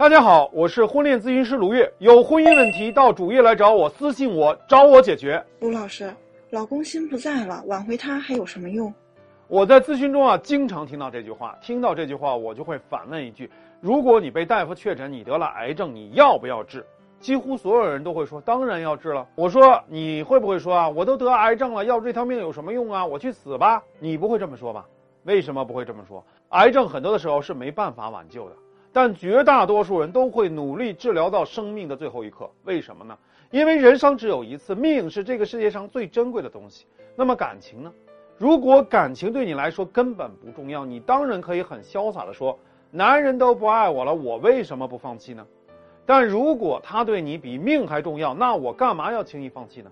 大家好，我是婚恋咨询师卢月，有婚姻问题到主页来找我，私信我找我解决。卢老师，老公心不在了，挽回他还有什么用？我在咨询中啊，经常听到这句话，听到这句话，我就会反问一句：如果你被大夫确诊你得了癌症，你要不要治？几乎所有人都会说，当然要治了。我说你会不会说啊？我都得癌症了，要这条命有什么用啊？我去死吧！你不会这么说吧？为什么不会这么说？癌症很多的时候是没办法挽救的。但绝大多数人都会努力治疗到生命的最后一刻，为什么呢？因为人生只有一次，命是这个世界上最珍贵的东西。那么感情呢？如果感情对你来说根本不重要，你当然可以很潇洒的说：“男人都不爱我了，我为什么不放弃呢？”但如果他对你比命还重要，那我干嘛要轻易放弃呢？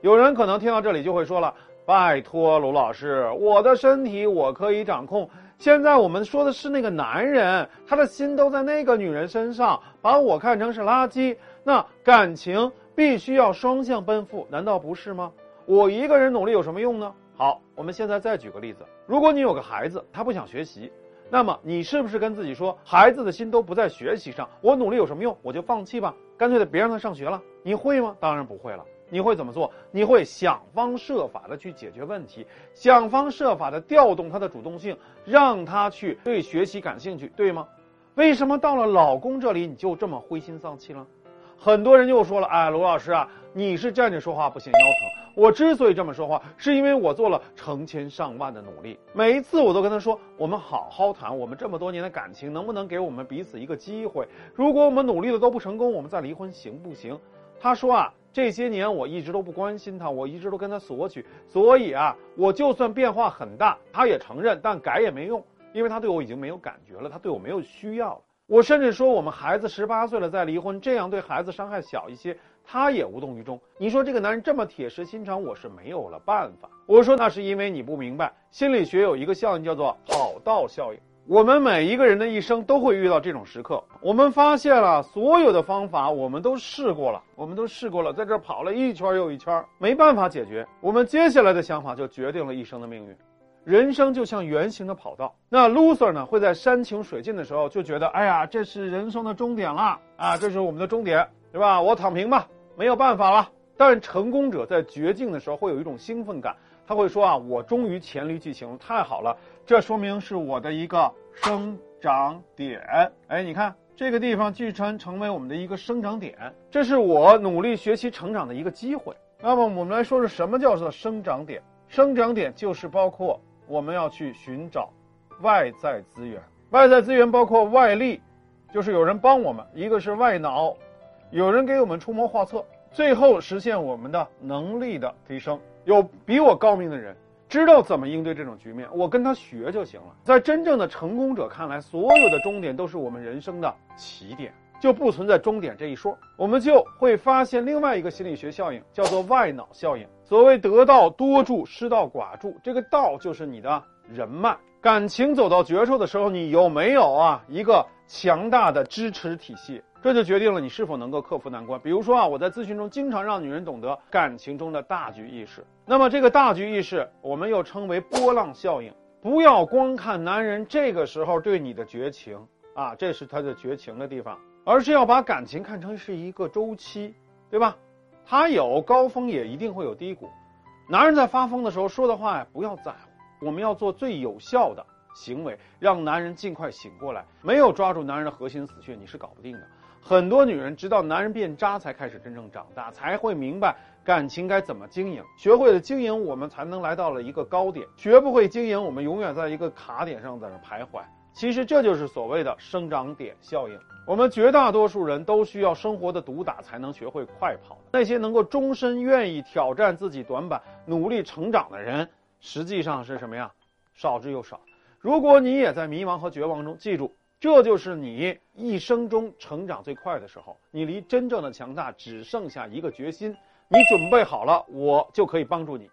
有人可能听到这里就会说了：“拜托卢老师，我的身体我可以掌控。”现在我们说的是那个男人，他的心都在那个女人身上，把我看成是垃圾。那感情必须要双向奔赴，难道不是吗？我一个人努力有什么用呢？好，我们现在再举个例子，如果你有个孩子，他不想学习，那么你是不是跟自己说，孩子的心都不在学习上，我努力有什么用？我就放弃吧，干脆的别让他上学了。你会吗？当然不会了。你会怎么做？你会想方设法的去解决问题，想方设法的调动他的主动性，让他去对学习感兴趣，对吗？为什么到了老公这里你就这么灰心丧气了？很多人又说了：“哎，罗老师啊，你是站着说话不嫌腰疼。我之所以这么说话，是因为我做了成千上万的努力，每一次我都跟他说，我们好好谈，我们这么多年的感情，能不能给我们彼此一个机会？如果我们努力的都不成功，我们再离婚行不行？”他说啊。这些年我一直都不关心他，我一直都跟他索取，所以啊，我就算变化很大，他也承认，但改也没用，因为他对我已经没有感觉了，他对我没有需要了。我甚至说，我们孩子十八岁了再离婚，这样对孩子伤害小一些，他也无动于衷。你说这个男人这么铁石心肠，我是没有了办法。我说那是因为你不明白，心理学有一个效应叫做跑道效应。我们每一个人的一生都会遇到这种时刻。我们发现了所有的方法，我们都试过了，我们都试过了，在这跑了一圈又一圈，没办法解决。我们接下来的想法就决定了一生的命运。人生就像圆形的跑道，那 loser 呢会在山穷水尽的时候就觉得，哎呀，这是人生的终点了啊，这是我们的终点，对吧？我躺平吧，没有办法了。但成功者在绝境的时候会有一种兴奋感。他会说啊，我终于黔驴技穷，太好了，这说明是我的一个生长点。哎，你看这个地方居然成为我们的一个生长点，这是我努力学习成长的一个机会。那么我们来说说什么叫做生长点？生长点就是包括我们要去寻找外在资源，外在资源包括外力，就是有人帮我们；一个是外脑，有人给我们出谋划策，最后实现我们的能力的提升。有比我高明的人，知道怎么应对这种局面，我跟他学就行了。在真正的成功者看来，所有的终点都是我们人生的起点，就不存在终点这一说。我们就会发现另外一个心理学效应，叫做外脑效应。所谓得道多助，失道寡助，这个道就是你的人脉。感情走到绝处的时候，你有没有啊一个强大的支持体系？这就决定了你是否能够克服难关。比如说啊，我在咨询中经常让女人懂得感情中的大局意识。那么这个大局意识，我们又称为波浪效应。不要光看男人这个时候对你的绝情啊，这是他的绝情的地方，而是要把感情看成是一个周期，对吧？他有高峰，也一定会有低谷。男人在发疯的时候说的话呀，不要在乎。我们要做最有效的行为，让男人尽快醒过来。没有抓住男人的核心死穴，你是搞不定的。很多女人直到男人变渣才开始真正长大，才会明白感情该怎么经营。学会了经营，我们才能来到了一个高点；学不会经营，我们永远在一个卡点上在那徘徊。其实这就是所谓的生长点效应。我们绝大多数人都需要生活的毒打才能学会快跑。那些能够终身愿意挑战自己短板、努力成长的人，实际上是什么呀？少之又少。如果你也在迷茫和绝望中，记住。这就是你一生中成长最快的时候，你离真正的强大只剩下一个决心，你准备好了，我就可以帮助你。